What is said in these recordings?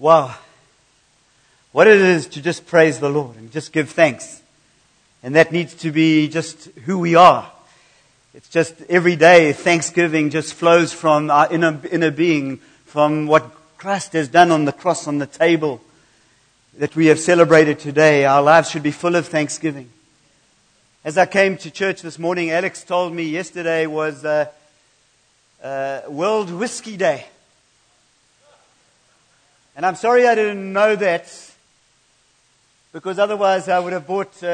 Wow. What it is to just praise the Lord and just give thanks. And that needs to be just who we are. It's just every day thanksgiving just flows from our inner, inner being, from what Christ has done on the cross, on the table that we have celebrated today. Our lives should be full of thanksgiving. As I came to church this morning, Alex told me yesterday was uh, uh, World Whiskey Day. And I'm sorry I didn't know that because otherwise I would have bought uh,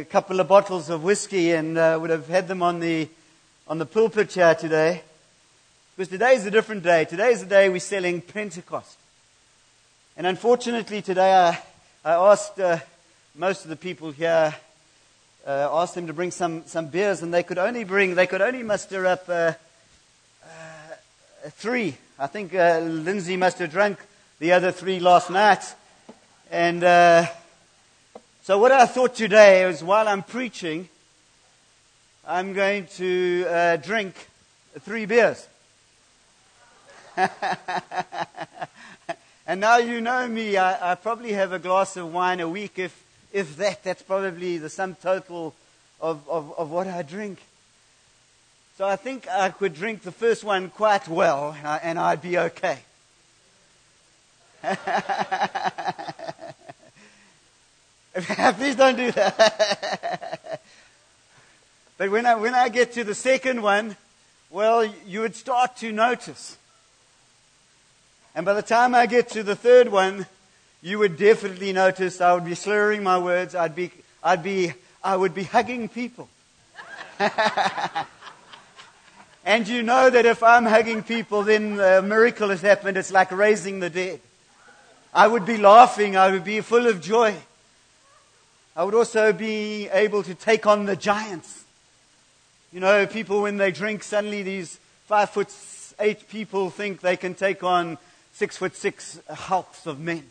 a couple of bottles of whiskey and uh, would have had them on the, on the pulpit here today. Because today is a different day. Today is the day we're selling Pentecost. And unfortunately today I, I asked uh, most of the people here, uh, asked them to bring some, some beers and they could only bring, they could only muster up uh, uh, three. I think Lindsay must have drunk the other three last night. And so, what I thought today is while I'm preaching, I'm going to uh, drink three beers. and now you know me, I, I, probably have a glass of wine a week, if, if that. That's probably the sum total of, of, of what I drink. So I think I could drink the first one quite well, uh, and I'd be okay. Please don't do that. but when I, when I get to the second one, well, you would start to notice. And by the time I get to the third one, you would definitely notice I would be slurring my words. I'd be, I'd be, I would be hugging people. and you know that if I'm hugging people, then a miracle has happened. It's like raising the dead. I would be laughing. I would be full of joy. I would also be able to take on the giants. You know, people when they drink, suddenly these five foot eight people think they can take on six foot six hulks of men.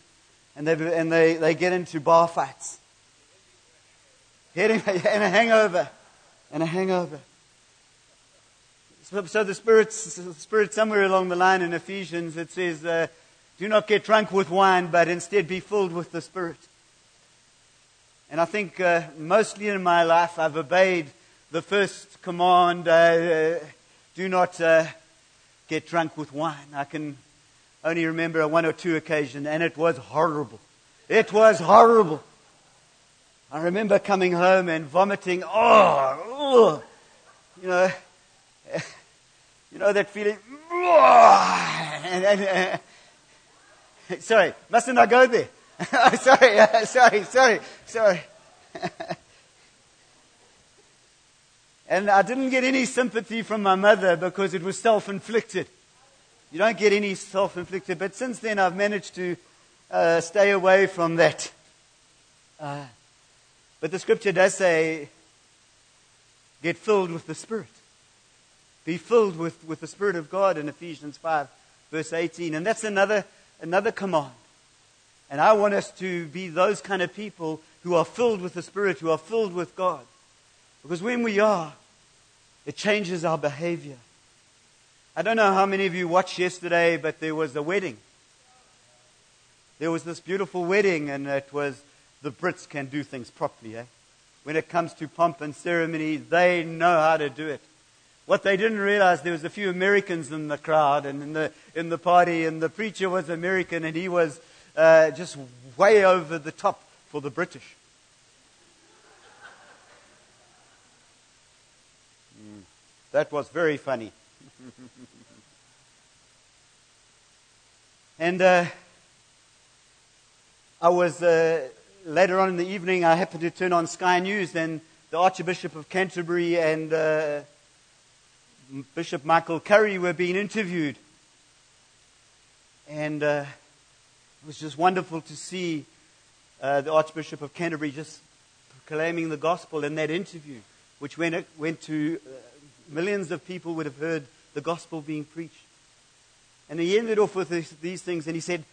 And they, and they, they get into bar fights. And a hangover. And a hangover. So, so the Spirit, Spirit, somewhere along the line in Ephesians, it says, uh, do not get drunk with wine, but instead be filled with the Spirit. And I think uh, mostly in my life I've obeyed the first command uh, do not uh, get drunk with wine. I can only remember one or two occasions, and it was horrible. It was horrible. I remember coming home and vomiting. Oh, you know, you know that feeling. And, and, uh, sorry, mustn't I go there? sorry, uh, sorry, sorry, sorry. and I didn't get any sympathy from my mother because it was self inflicted. You don't get any self inflicted, but since then I've managed to uh, stay away from that. Uh, but the scripture does say, get filled with the Spirit. Be filled with, with the Spirit of God in Ephesians 5, verse 18. And that's another, another command. And I want us to be those kind of people who are filled with the Spirit, who are filled with God. Because when we are, it changes our behavior. I don't know how many of you watched yesterday, but there was a wedding. There was this beautiful wedding, and it was the Brits can do things properly. Eh? When it comes to pomp and ceremony, they know how to do it. What they didn't realize, there was a few Americans in the crowd and in the, in the party, and the preacher was American, and he was uh, just way over the top for the British. Mm, that was very funny. and uh, I was, uh, later on in the evening, I happened to turn on Sky News, and the Archbishop of Canterbury and uh, Bishop Michael Curry were being interviewed. And uh, it was just wonderful to see uh, the Archbishop of Canterbury just proclaiming the gospel in that interview, which went, went to uh, millions of people would have heard the gospel being preached. And he ended off with this, these things, and he said,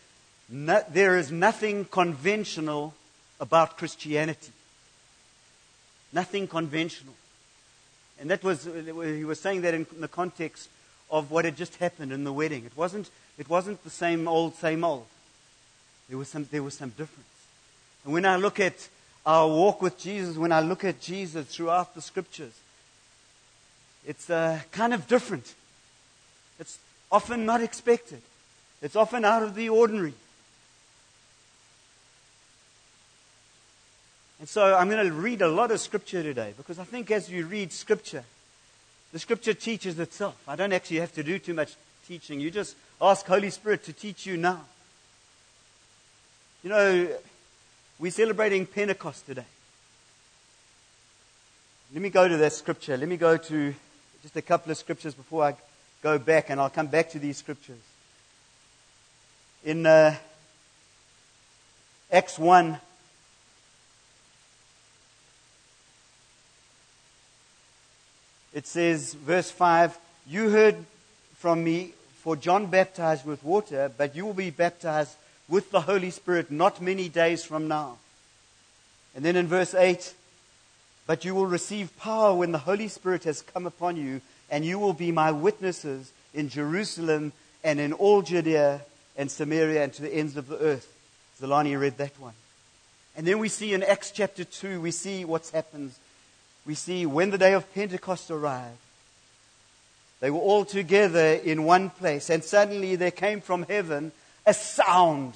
There is nothing conventional about Christianity. Nothing conventional. And that was, he was saying that in the context of what had just happened in the wedding. It wasn't, it wasn't the same old, same old. There was some, there was some difference. And when I look at our walk with Jesus, when I look at Jesus throughout the scriptures, it's uh, kind of different. It's often not expected. It's often out of the ordinary. And so I'm going to read a lot of scripture today because I think as you read scripture, the scripture teaches itself. I don't actually have to do too much teaching. You just ask Holy Spirit to teach you now. You know, we're celebrating Pentecost today. Let me go to that scripture. Let me go to just a couple of scriptures before I go back, and I'll come back to these scriptures. In uh, Acts 1, it says, verse 5 You heard from me, for John baptized with water, but you will be baptized with the Holy Spirit not many days from now. And then in verse 8, but you will receive power when the Holy Spirit has come upon you, and you will be my witnesses in Jerusalem and in all Judea and Samaria and to the ends of the earth. Zalani read that one. And then we see in Acts chapter 2, we see what happens. We see when the day of Pentecost arrived, they were all together in one place, and suddenly there came from heaven a sound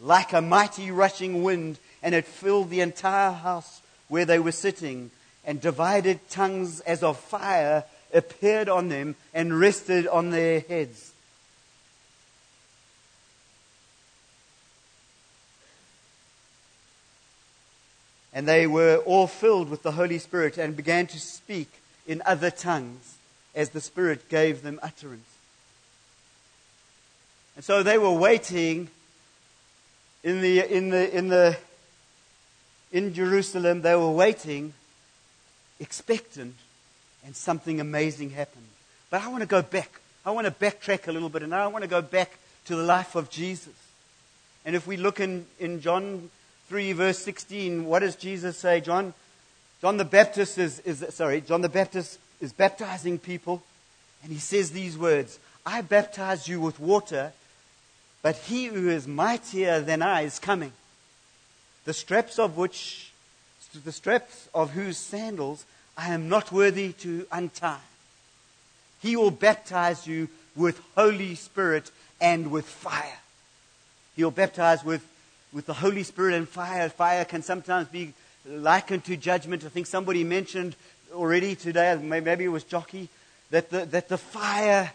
like a mighty rushing wind, and it filled the entire house where they were sitting, and divided tongues as of fire appeared on them and rested on their heads. And they were all filled with the Holy Spirit and began to speak in other tongues as the Spirit gave them utterance. And so they were waiting in the, in the, in the, in Jerusalem, they were waiting, expectant, and something amazing happened. But I want to go back. I want to backtrack a little bit, and I want to go back to the life of Jesus. And if we look in, in John 3, verse 16, what does Jesus say? John, John the Baptist is, is sorry, John the Baptist is baptizing people, and he says these words I baptize you with water, but he who is mightier than I is coming, the straps of which, the straps of whose sandals I am not worthy to untie. He will baptize you with Holy Spirit and with fire. He'll baptize with, with the Holy Spirit and fire. Fire can sometimes be likened to judgment. I think somebody mentioned already today, maybe it was Jockey, that the, that the fire,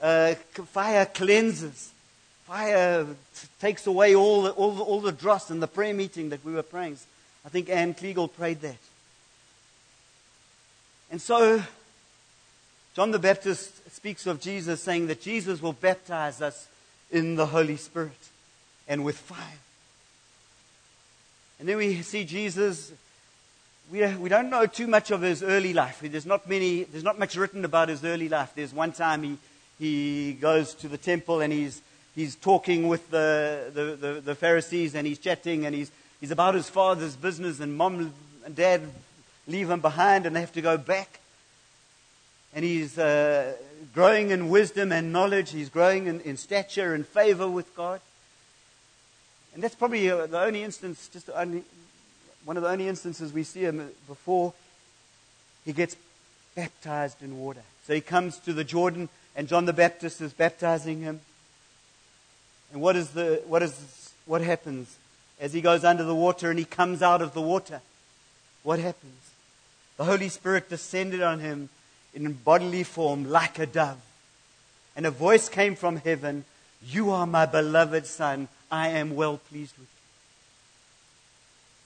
uh, fire cleanses. Fire takes away all the, all, the, all the dross in the prayer meeting that we were praying. I think Ann Kliegel prayed that. And so, John the Baptist speaks of Jesus saying that Jesus will baptize us in the Holy Spirit and with fire. And then we see Jesus. We, we don't know too much of his early life. There's not, many, there's not much written about his early life. There's one time he, he goes to the temple and he's he's talking with the, the, the, the, Pharisees and he's chatting and he's, he's about his father's business and mom and dad leave him behind and they have to go back. And he's uh, growing in wisdom and knowledge. He's growing in, in stature and favor with God. And that's probably uh, the only instance, just only, one of the only instances we see him before he gets baptized in water. So he comes to the Jordan, and John the Baptist is baptizing him. And what is the what is what happens as he goes under the water and he comes out of the water? What happens? The Holy Spirit descended on him in bodily form like a dove. And a voice came from heaven, You are my beloved son. I am well pleased with you.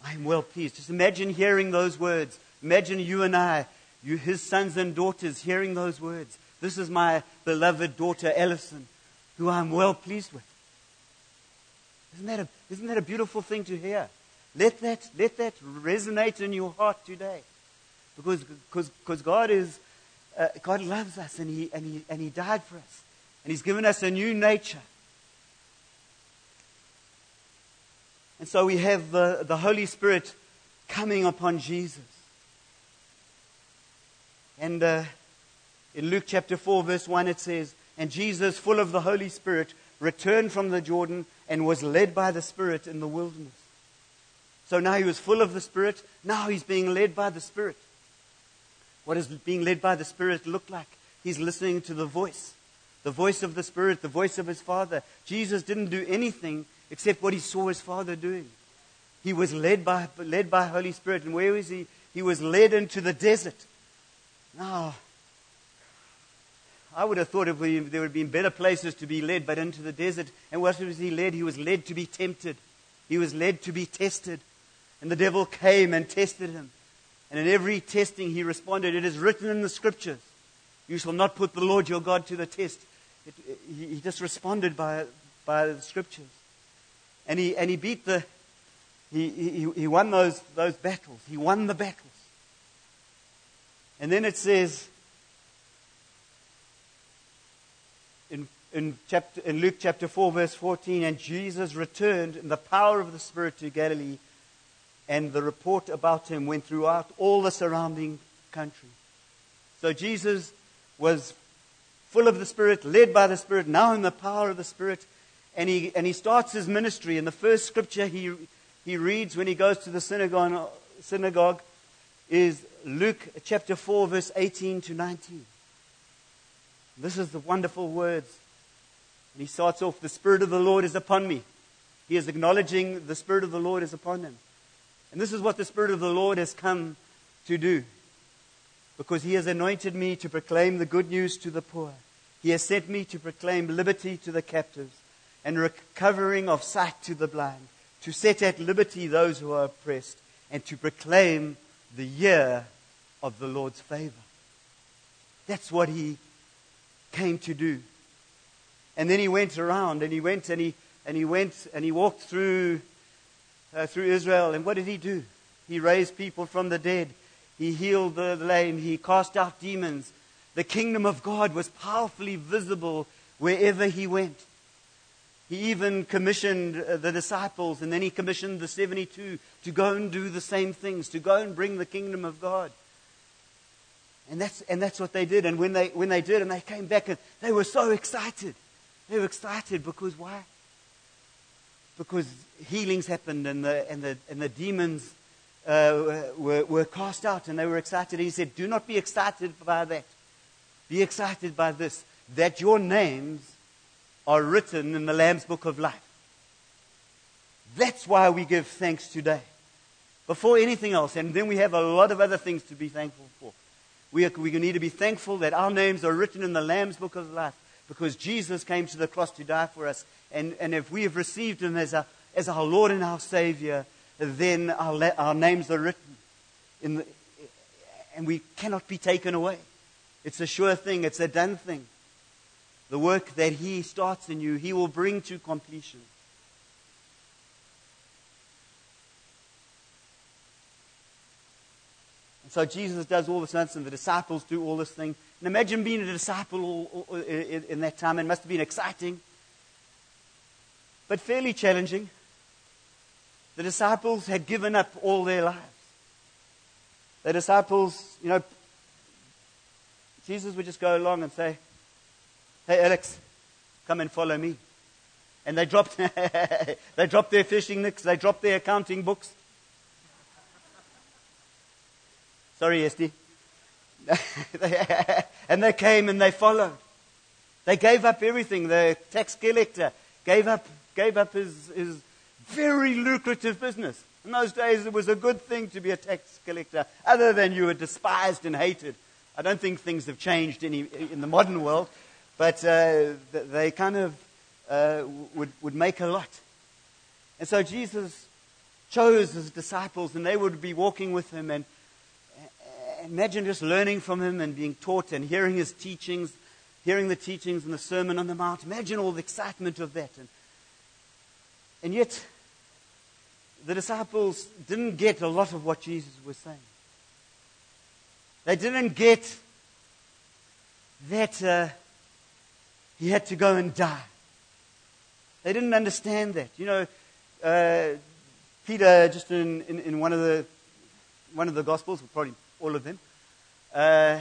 I am well pleased. Just imagine hearing those words. Imagine you and I, you, his sons and daughters, hearing those words. This is my beloved daughter, Ellison, who I'm well pleased with. Isn't that a, isn't that a beautiful thing to hear? Let that, let that resonate in your heart today. Because, because, because God, is, uh, God loves us and he, and, he, and he died for us. And He's given us a new nature. And so we have the, the Holy Spirit coming upon Jesus. And uh, in Luke chapter 4, verse 1, it says, And Jesus, full of the Holy Spirit, returned from the Jordan and was led by the Spirit in the wilderness. So now he was full of the Spirit. Now he's being led by the Spirit. What does being led by the Spirit look like? He's listening to the voice, the voice of the Spirit, the voice of his Father. Jesus didn't do anything except what he saw his Father doing. He was led by, led by Holy Spirit. And where was he? He was led into the desert. Now, I would have thought if we, there would have been better places to be led, but into the desert. And what was he led? He was led to be tempted. He was led to be tested. And the devil came and tested him. And in every testing, he responded, It is written in the scriptures, you shall not put the Lord your God to the test. It, it, he, he just responded by, by the scriptures. And he, and he beat the, he, he, he won those, those battles. He won the battles. And then it says in, in, chapter, in Luke chapter 4, verse 14, and Jesus returned in the power of the Spirit to Galilee and the report about him went throughout all the surrounding country. So Jesus was full of the Spirit, led by the Spirit, now in the power of the Spirit, and he, and he starts his ministry. And the first scripture he, he reads when he goes to the synagogue, synagogue is Luke chapter 4, verse 18 to 19. This is the wonderful words. And he starts off, The Spirit of the Lord is upon me. He is acknowledging the Spirit of the Lord is upon him. And this is what the Spirit of the Lord has come to do. Because He has anointed me to proclaim the good news to the poor. He has sent me to proclaim liberty to the captives and recovering of sight to the blind, to set at liberty those who are oppressed, and to proclaim the year of the Lord's favor. That's what He came to do. And then He went around and He went and He, and he went and He walked through uh, through Israel. And what did he do? He raised people from the dead. He healed the lame. He cast out demons. The kingdom of God was powerfully visible wherever he went. He even commissioned uh, the disciples and then he commissioned the 72 to go and do the same things, to go and bring the kingdom of God. And that's, and that's what they did. And when they, when they did and they came back, and they were so excited. They were excited because why? because healings happened and the, and the, and the demons uh, were, were cast out and they were excited. He said, Do not be excited by that. Be excited by this that your names are written in the Lamb's book of life. That's why we give thanks today. Before anything else, and then we have a lot of other things to be thankful for. We, are, we need to be thankful that our names are written in the Lamb's book of life because Jesus came to the cross to die for us. And, and if we have received him as, a, as our Lord and our Savior, then our, our names are written. In the, and we cannot be taken away. It's a sure thing, it's a done thing. The work that He starts in you, He will bring to completion. And so Jesus does all this and the disciples do all this thing. And imagine being a disciple in that time. It must have been exciting, but fairly challenging. The disciples had given up all their lives. The disciples, you know, Jesus would just go along and say, Hey, Alex, come and follow me. And they dropped, they dropped their fishing nets, they dropped their accounting books. Sorry, Esty. and they came and they followed. They gave up everything. The tax collector gave up, gave up his, his very lucrative business. In those days, it was a good thing to be a tax collector, other than you were despised and hated. I don't think things have changed any, in the modern world, but uh, they kind of uh, would, would make a lot. And so Jesus chose his disciples, and they would be walking with him, and imagine just learning from him and being taught and hearing his teachings, hearing the teachings and the Sermon on the Mount. Imagine all the excitement of that. And, and yet, the disciples didn't get a lot of what Jesus was saying. They didn't get that uh, he had to go and die. They didn't understand that. You know, uh, Peter, just in, in, in, one of the one of the Gospels, probably all of them. Uh,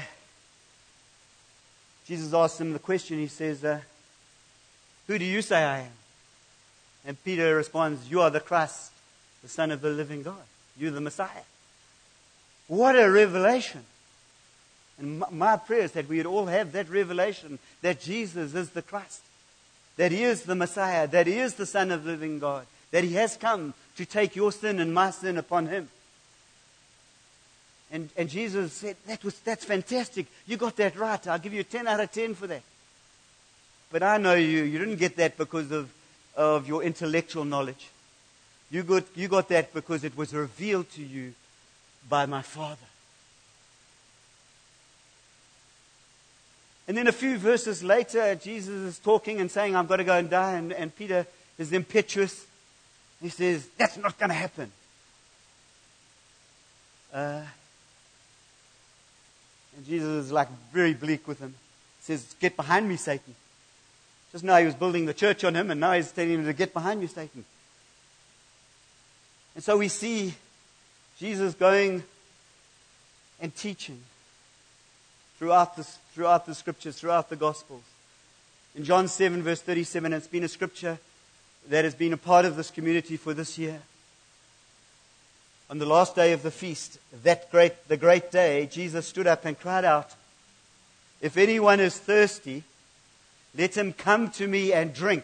Jesus asks him the question. He says, uh, Who do you say I am? And Peter responds, You are the Christ, the Son of the living God. You're the Messiah. What a revelation. And my prayer is that we would all have that revelation that Jesus is the Christ, that He is the Messiah, that He is the Son of the living God, that He has come to take your sin and my sin upon Him. And, and Jesus said, that was, That's fantastic. You got that right. I'll give you 10 out of 10 for that. But I know you, you didn't get that because of, of your intellectual knowledge. You got, you got that because it was revealed to you by my Father. And then a few verses later, Jesus is talking and saying, I've got to go and die. And, and Peter is impetuous. He says, That's not going to happen. Uh, and Jesus is like very bleak with him. He says, Get behind me, Satan. Just now he was building the church on him, and now he's telling him to get behind me, Satan. And so we see Jesus going and teaching throughout the, throughout the scriptures, throughout the Gospels. In John 7, verse 37, it's been a scripture that has been a part of this community for this year. On the last day of the feast, that great, the great day, Jesus stood up and cried out, If anyone is thirsty, let him come to me and drink.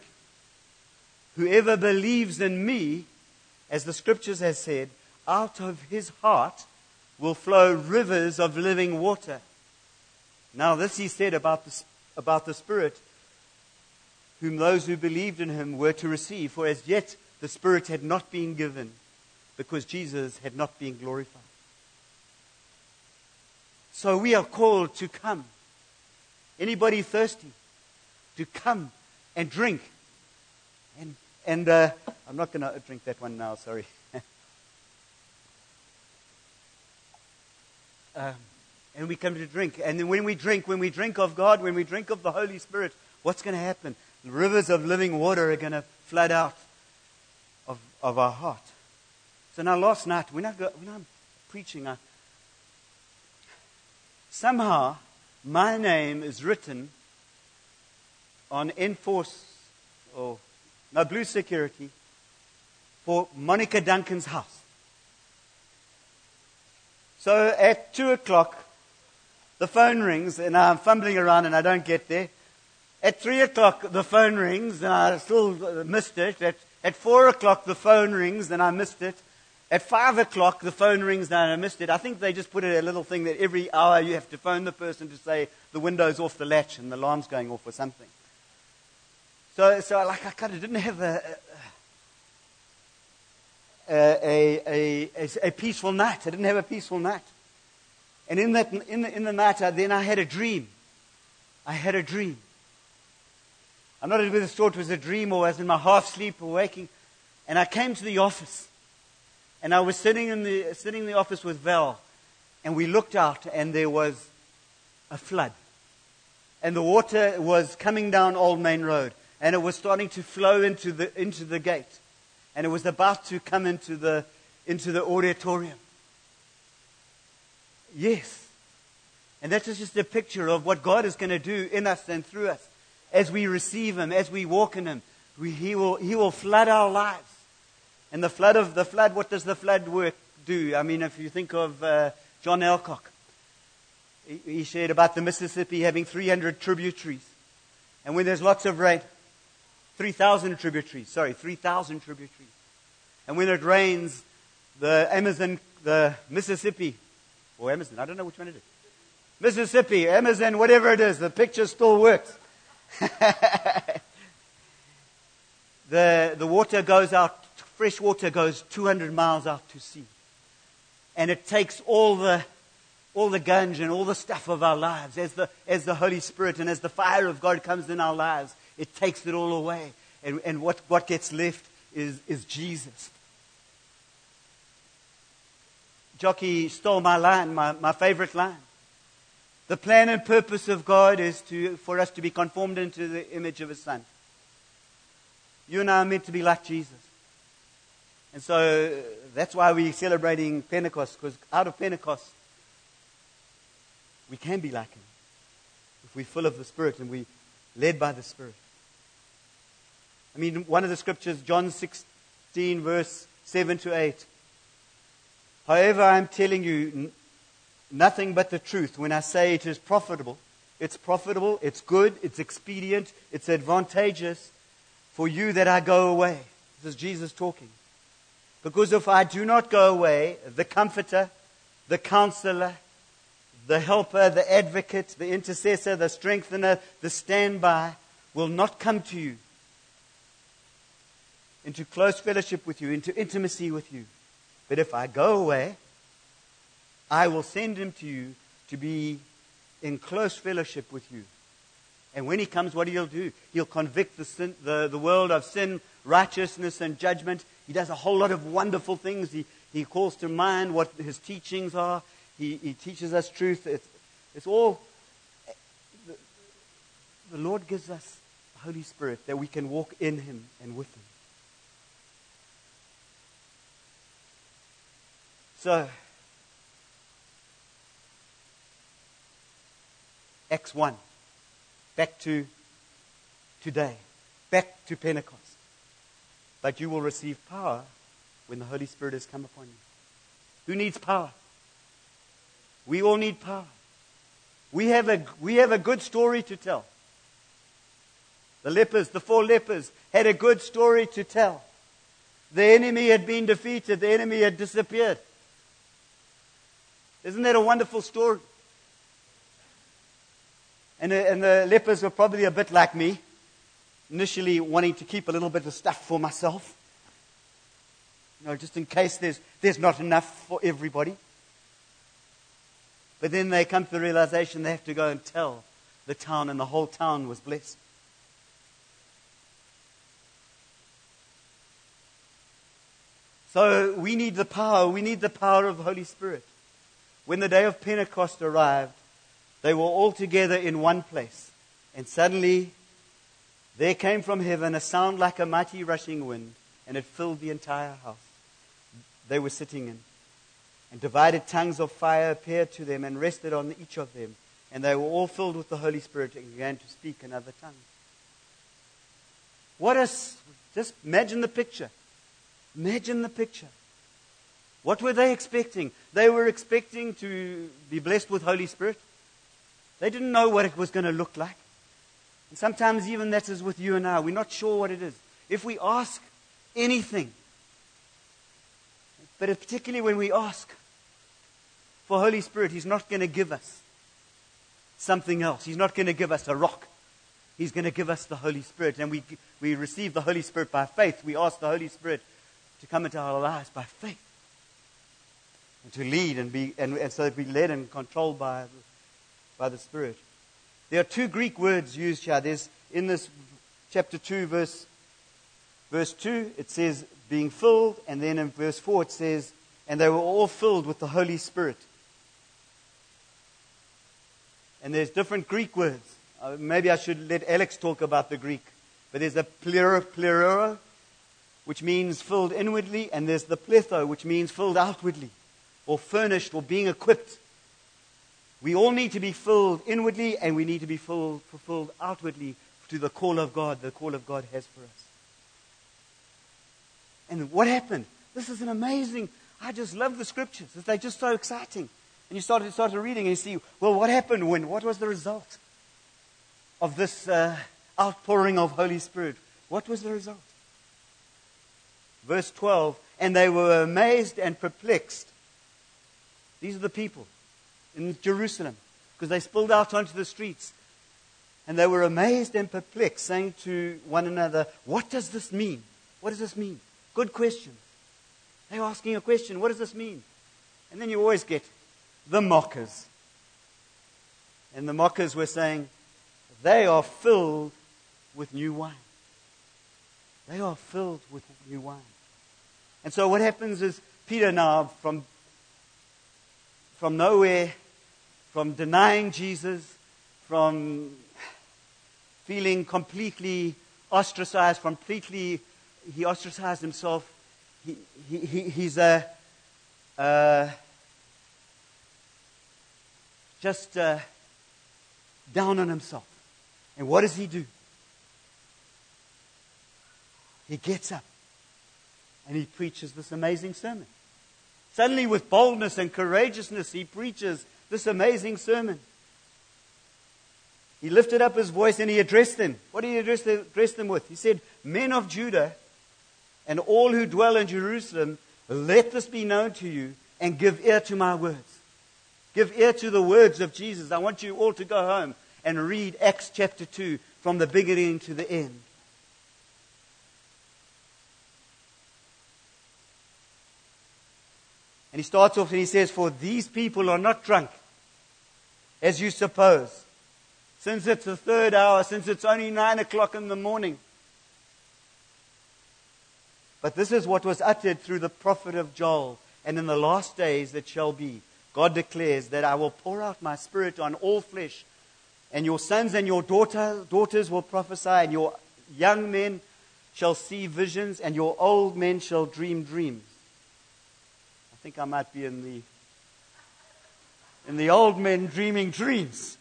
Whoever believes in me, as the scriptures has said, out of his heart will flow rivers of living water. Now, this he said about the, about the Spirit, whom those who believed in him were to receive, for as yet the Spirit had not been given, because Jesus had not been glorified. So we are called to come. Anybody thirsty? To come and drink. And, and uh, I'm not going to drink that one now, sorry. um, and we come to drink. And then when we drink, when we drink of God, when we drink of the Holy Spirit, what's going to happen? Rivers of living water are going to flood out of, of our heart. So now last night, when, I go, when I'm preaching, I, somehow my name is written on Enforce, or no, Blue Security, for Monica Duncan's house. So at 2 o'clock, the phone rings, and I'm fumbling around and I don't get there. At 3 o'clock, the phone rings, and I still missed it. At, at 4 o'clock, the phone rings, and I missed it. At 5 o'clock, the phone rings, and I missed it. I think they just put a little thing that every hour you have to phone the person to say the window's off the latch and the alarm's going off or something. So, so like, I kind of didn't have a, a, a, a, a peaceful night. I didn't have a peaceful night. And in, that, in, the, in the night, I, then I had a dream. I had a dream. I'm not sure whether it was a dream or was in my half sleep or waking. And I came to the office. And I was sitting in the, sitting in the office with Val. And we looked out and there was a flood. And the water was coming down Old Main Road. And it was starting to flow into the, into the gate. And it was about to come into the, into the auditorium. Yes. And that's just a picture of what God is going to do in us and through us as we receive Him, as we walk in Him. We, he, will, he will flood our lives. And the flood of the flood, what does the flood work do? I mean, if you think of uh, John Alcock, he, he shared about the Mississippi having 300 tributaries. And when there's lots of rain, 3,000 tributaries, sorry, 3,000 tributaries. And when it rains, the Amazon, the Mississippi or Amazon. I don't know which one it is. Mississippi, Amazon, whatever it is, the picture still works. the, the water goes out, fresh water goes 200 miles out to sea. And it takes all the, all the gunge and all the stuff of our lives as the, as the Holy Spirit and as the fire of God comes in our lives. It takes it all away. And, and what, what gets left is, is Jesus. Jockey stole my line, my, my favorite line. The plan and purpose of God is to, for us to be conformed into the image of His Son. You and I are meant to be like Jesus. And so that's why we're celebrating Pentecost, because out of Pentecost, we can be like Him. If we're full of the Spirit and we're led by the Spirit. I mean, one of the scriptures, John 16, verse 7 to 8. However, I'm telling you nothing but the truth when I say it is profitable. It's profitable, it's good, it's expedient, it's advantageous for you that I go away. This is Jesus talking. Because if I do not go away, the comforter, the counselor, the helper, the advocate, the intercessor, the strengthener, the standby will not come to you into close fellowship with you, into intimacy with you. But if I go away, I will send him to you to be in close fellowship with you. And when he comes, what he'll do? He'll convict the, sin, the, the world of sin, righteousness, and judgment. He does a whole lot of wonderful things. He, he calls to mind what his teachings are. He, he teaches us truth. It's, it's all. The, the Lord gives us the Holy Spirit that we can walk in him and with him. So, Acts 1. Back to today. Back to Pentecost. But you will receive power when the Holy Spirit has come upon you. Who needs power? We all need power. We have a, we have a good story to tell. The lepers, the four lepers, had a good story to tell. The enemy had been defeated, the enemy had disappeared. Isn't that a wonderful story? And the, and the lepers were probably a bit like me, initially wanting to keep a little bit of stuff for myself. You know, just in case there's, there's not enough for everybody. But then they come to the realization they have to go and tell the town, and the whole town was blessed. So we need the power. We need the power of the Holy Spirit. When the day of Pentecost arrived, they were all together in one place. And suddenly, there came from heaven a sound like a mighty rushing wind, and it filled the entire house they were sitting in. And divided tongues of fire appeared to them and rested on each of them. And they were all filled with the Holy Spirit and began to speak in other tongues. a just imagine the picture. Imagine the picture. What were they expecting? They were expecting to be blessed with Holy Spirit. They didn't know what it was going to look like. And sometimes even that is with you and I. We're not sure what it is. If we ask anything, but particularly when we ask for Holy Spirit, He's not going to give us something else. He's not going to give us a rock. He's going to give us the Holy Spirit. And we, we receive the Holy Spirit by faith. We ask the Holy Spirit to come into our lives by faith. And to lead and be, and, and so we led and controlled by, by the Spirit. There are two Greek words used here. There's in this chapter 2, verse, verse 2, it says being filled, and then in verse 4 it says, and they were all filled with the Holy Spirit. And there's different Greek words. Uh, maybe I should let Alex talk about the Greek. But there's the plero, pleroo, which means filled inwardly, and there's the pletho, which means filled outwardly or furnished or being equipped. We all need to be filled inwardly and we need to be filled, fulfilled outwardly to the call of God, the call of God has for us. And what happened? This is an amazing, I just love the scriptures. They're just so exciting. And you started, started reading and you see, well, what happened when? What was the result of this uh, outpouring of Holy Spirit? What was the result? Verse 12, and they were amazed and perplexed these are the people in Jerusalem because they spilled out onto the streets. And they were amazed and perplexed, saying to one another, What does this mean? What does this mean? Good question. They're asking a question. What does this mean? And then you always get the mockers. And the mockers were saying, They are filled with new wine. They are filled with new wine. And so what happens is Peter now, from from nowhere, from denying Jesus, from feeling completely ostracized, completely, he ostracized himself. He, he, he, he's a, just uh, down on himself. And what does he do? he gets up and he preaches this amazing sermon. Suddenly, with boldness and courageousness, he preaches this amazing sermon. He lifted up his voice and he addressed them. What did he address them, address them with? He said, Men of Judah and all who dwell in Jerusalem, let this be known to you and give ear to my words. Give ear to the words of Jesus. I want you all to go home and read Acts chapter 2 from the beginning to the end. And he starts off and he says, For these people are not drunk, as you suppose. Since it's the third hour, since it's only nine o'clock in the morning. But this is what was uttered through the prophet of Joel. And in the last days it shall be, God declares, that I will pour out my spirit on all flesh. And your sons and your daughter, daughters will prophesy, and your young men shall see visions, and your old men shall dream dreams think I might be in the in the old men dreaming dreams,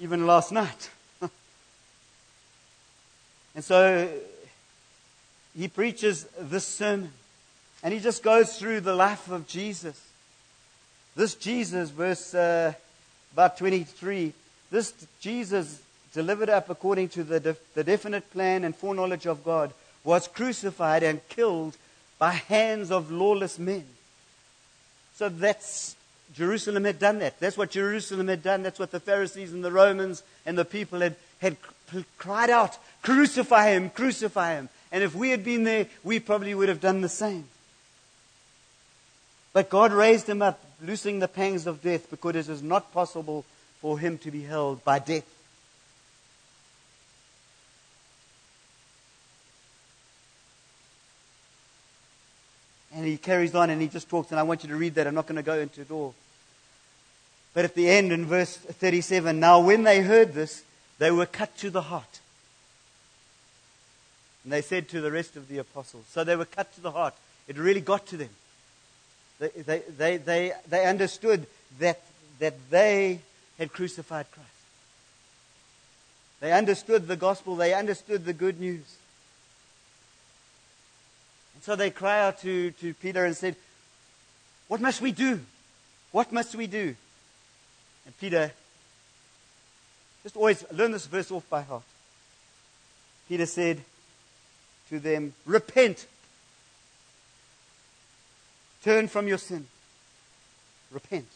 even last night. and so he preaches this sermon, and he just goes through the life of Jesus. This Jesus, verse uh, about 23, this Jesus delivered up according to the, de- the definite plan and foreknowledge of God, was crucified and killed by hands of lawless men. So that's Jerusalem had done that. That's what Jerusalem had done. That's what the Pharisees and the Romans and the people had, had cried out, Crucify him, crucify him. And if we had been there, we probably would have done the same. But God raised him up, loosing the pangs of death, because it is not possible for him to be held by death. And he carries on and he just talks, and I want you to read that. I'm not going to go into it all. But at the end, in verse 37, now when they heard this, they were cut to the heart. And they said to the rest of the apostles. So they were cut to the heart. It really got to them. They, they, they, they, they understood that, that they had crucified Christ. They understood the gospel. They understood the good news. So they cry out to, to Peter and said, What must we do? What must we do? And Peter, just always learn this verse off by heart. Peter said to them, Repent. Turn from your sin. Repent.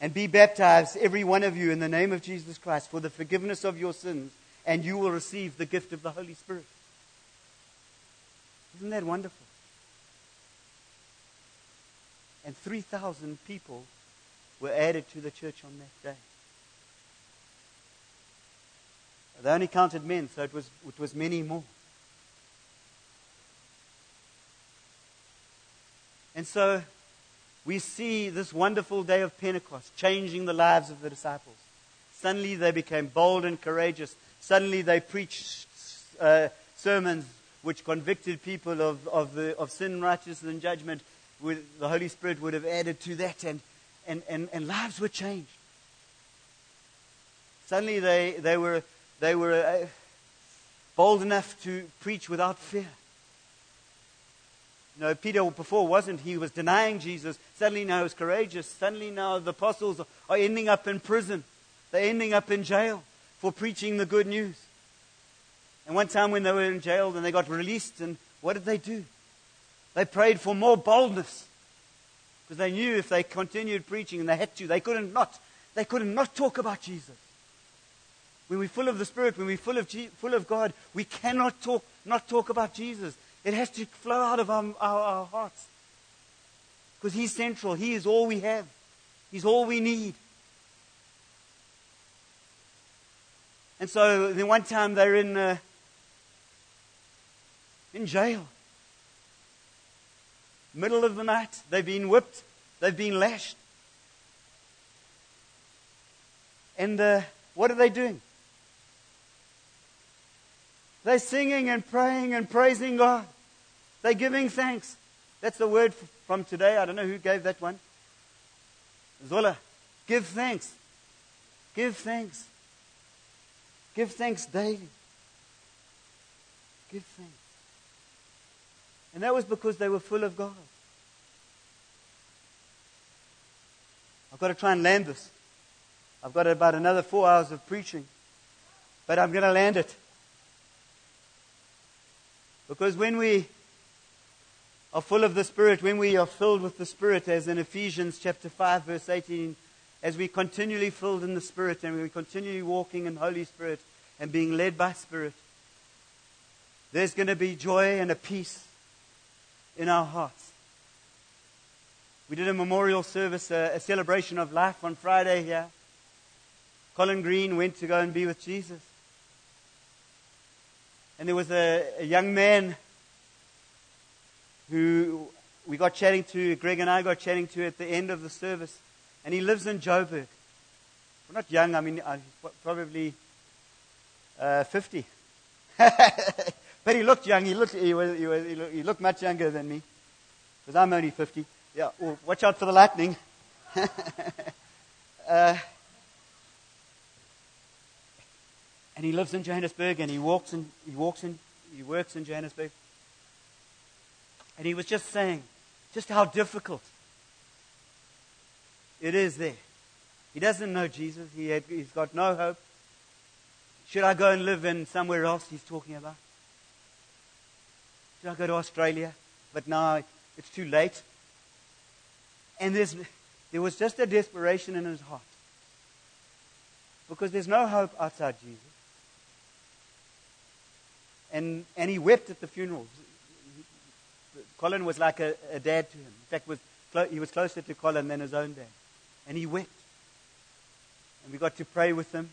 And be baptized, every one of you, in the name of Jesus Christ for the forgiveness of your sins, and you will receive the gift of the Holy Spirit. Isn't that wonderful? And 3,000 people were added to the church on that day. They only counted men, so it was, it was many more. And so we see this wonderful day of Pentecost changing the lives of the disciples. Suddenly they became bold and courageous. Suddenly they preached uh, sermons which convicted people of, of, the, of sin, righteousness, and judgment, with, the Holy Spirit would have added to that, and, and, and, and lives were changed. Suddenly they, they were, they were uh, bold enough to preach without fear. You know, Peter before wasn't. He was denying Jesus. Suddenly now he's courageous. Suddenly now the apostles are ending up in prison. They're ending up in jail for preaching the good news. And one time when they were in jail and they got released, and what did they do? They prayed for more boldness. Because they knew if they continued preaching, and they had to, they couldn't not, they couldn't not talk about Jesus. When we're full of the Spirit, when we're full of, full of God, we cannot talk, not talk about Jesus. It has to flow out of our, our, our hearts. Because He's central. He is all we have. He's all we need. And so then one time they're in, uh, in jail. Middle of the night, they've been whipped, they've been lashed. And uh, what are they doing? They're singing and praying and praising God. They're giving thanks. That's the word from today. I don't know who gave that one. Zola. Give thanks. Give thanks. Give thanks daily. Give thanks. And that was because they were full of God. I've got to try and land this. I've got about another four hours of preaching, but I'm going to land it. Because when we are full of the Spirit, when we are filled with the Spirit, as in Ephesians chapter 5, verse 18, as we continually filled in the Spirit and we continually walking in Holy Spirit and being led by Spirit, there's going to be joy and a peace in our hearts. We did a memorial service, a, a celebration of life on Friday here. Colin Green went to go and be with Jesus. And there was a, a young man who we got chatting to, Greg and I got chatting to at the end of the service. And he lives in Joburg. We're not young, I mean, uh, probably uh, 50. but he looked young. He looked, he, was, he, was, he, looked, much younger than me. Because I'm only 50. Yeah, oh, watch out for the lightning. uh, and he lives in Johannesburg and he walks in, he walks in, he works in Johannesburg. And he was just saying just how difficult it is there. He doesn't know Jesus. He had, he's got no hope. Should I go and live in somewhere else he's talking about? Should I go to Australia? But now it's too late. And there was just a desperation in his heart. Because there's no hope outside Jesus. And, and he wept at the funeral. Colin was like a, a dad to him. In fact, was, he was closer to Colin than his own dad. And he wept. And we got to pray with him.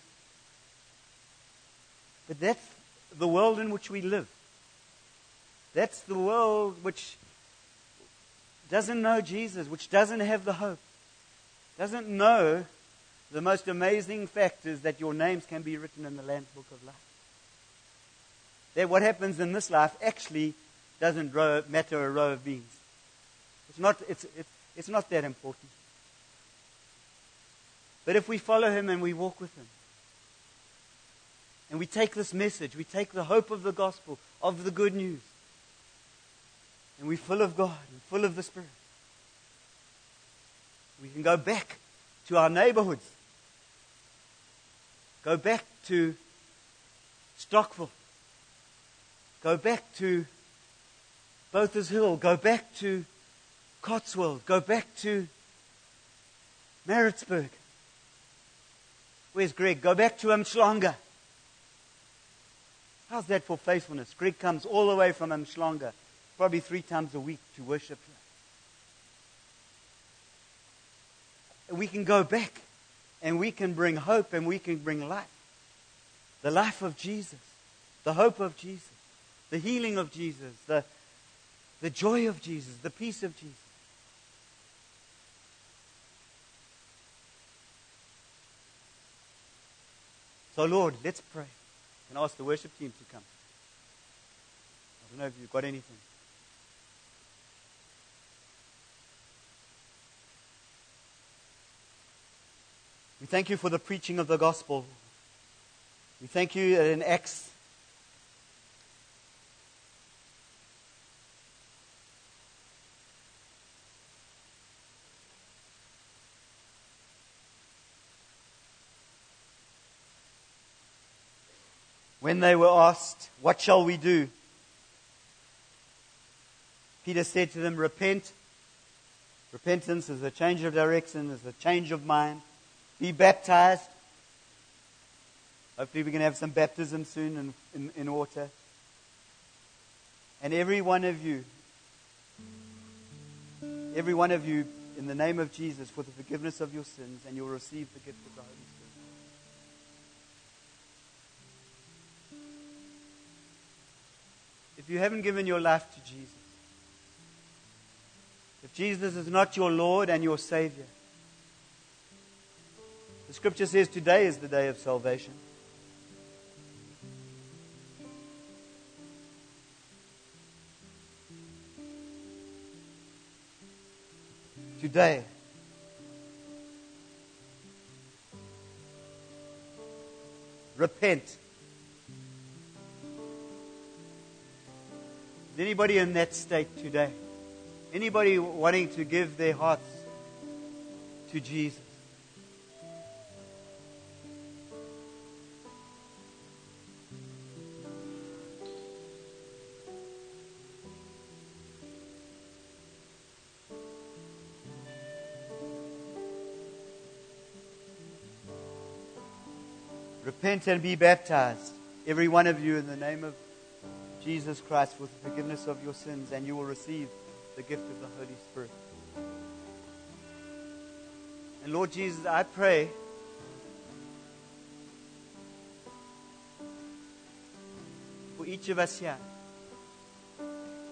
But that's the world in which we live. That's the world which doesn't know Jesus, which doesn't have the hope, doesn't know the most amazing fact is that your names can be written in the Lamb's Book of Life that what happens in this life actually doesn't matter a row of beans. It's not, it's, it's, it's not that important. But if we follow him and we walk with him, and we take this message, we take the hope of the gospel, of the good news, and we're full of God and full of the Spirit, we can go back to our neighborhoods, go back to Stockville, Go back to Botha's Hill. Go back to Cotswold. Go back to Maritzburg. Where's Greg? Go back to Umhlanga. How's that for faithfulness? Greg comes all the way from Umhlanga, probably three times a week to worship here. And we can go back and we can bring hope and we can bring life. The life of Jesus, the hope of Jesus the healing of Jesus, the, the joy of Jesus, the peace of Jesus. So, Lord, let's pray and ask the worship team to come. I don't know if you've got anything. We thank you for the preaching of the gospel. We thank you in Acts when they were asked, What shall we do? Peter said to them, Repent. Repentance is a change of direction, is a change of mind. Be baptized. Hopefully, we can have some baptism soon in, in, in water. And every one of you, every one of you, in the name of Jesus, for the forgiveness of your sins, and you'll receive the gift of the Holy Spirit. if you haven't given your life to Jesus, if Jesus is not your Lord and your Savior, the scripture says today is the day of salvation. Today. Repent Is anybody in that state today? Anybody wanting to give their hearts to Jesus? Repent and be baptized, every one of you, in the name of Jesus Christ for the forgiveness of your sins, and you will receive the gift of the Holy Spirit. And Lord Jesus, I pray for each of us here,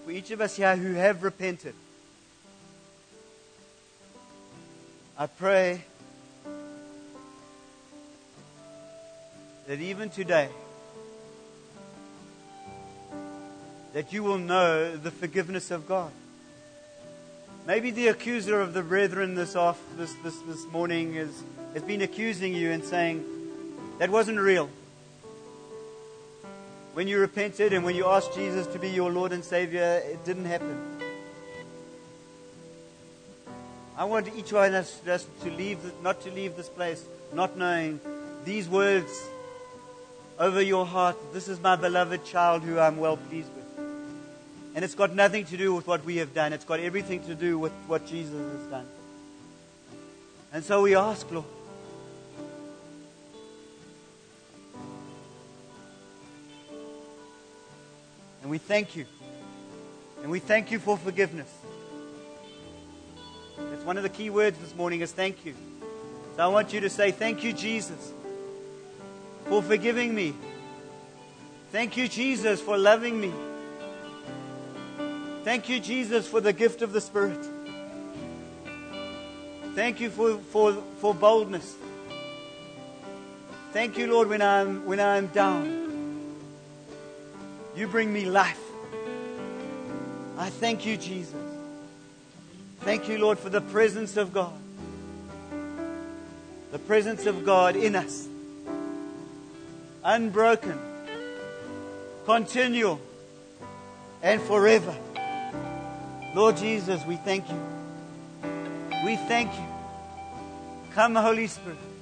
for each of us here who have repented. I pray that even today, that you will know the forgiveness of God. Maybe the accuser of the brethren this, off, this, this, this morning is, has been accusing you and saying, that wasn't real. When you repented and when you asked Jesus to be your Lord and Savior, it didn't happen. I want each one of us just to leave, not to leave this place, not knowing these words over your heart. This is my beloved child who I'm well pleased with. And it's got nothing to do with what we have done. It's got everything to do with what Jesus has done. And so we ask, Lord, and we thank you. And we thank you for forgiveness. That's one of the key words this morning is thank you. So I want you to say, Thank you, Jesus, for forgiving me. Thank you, Jesus, for loving me. Thank you, Jesus, for the gift of the Spirit. Thank you for, for, for boldness. Thank you, Lord, when I'm, when I'm down. You bring me life. I thank you, Jesus. Thank you, Lord, for the presence of God. The presence of God in us. Unbroken, continual, and forever. Lord Jesus, we thank you. We thank you. Come, Holy Spirit.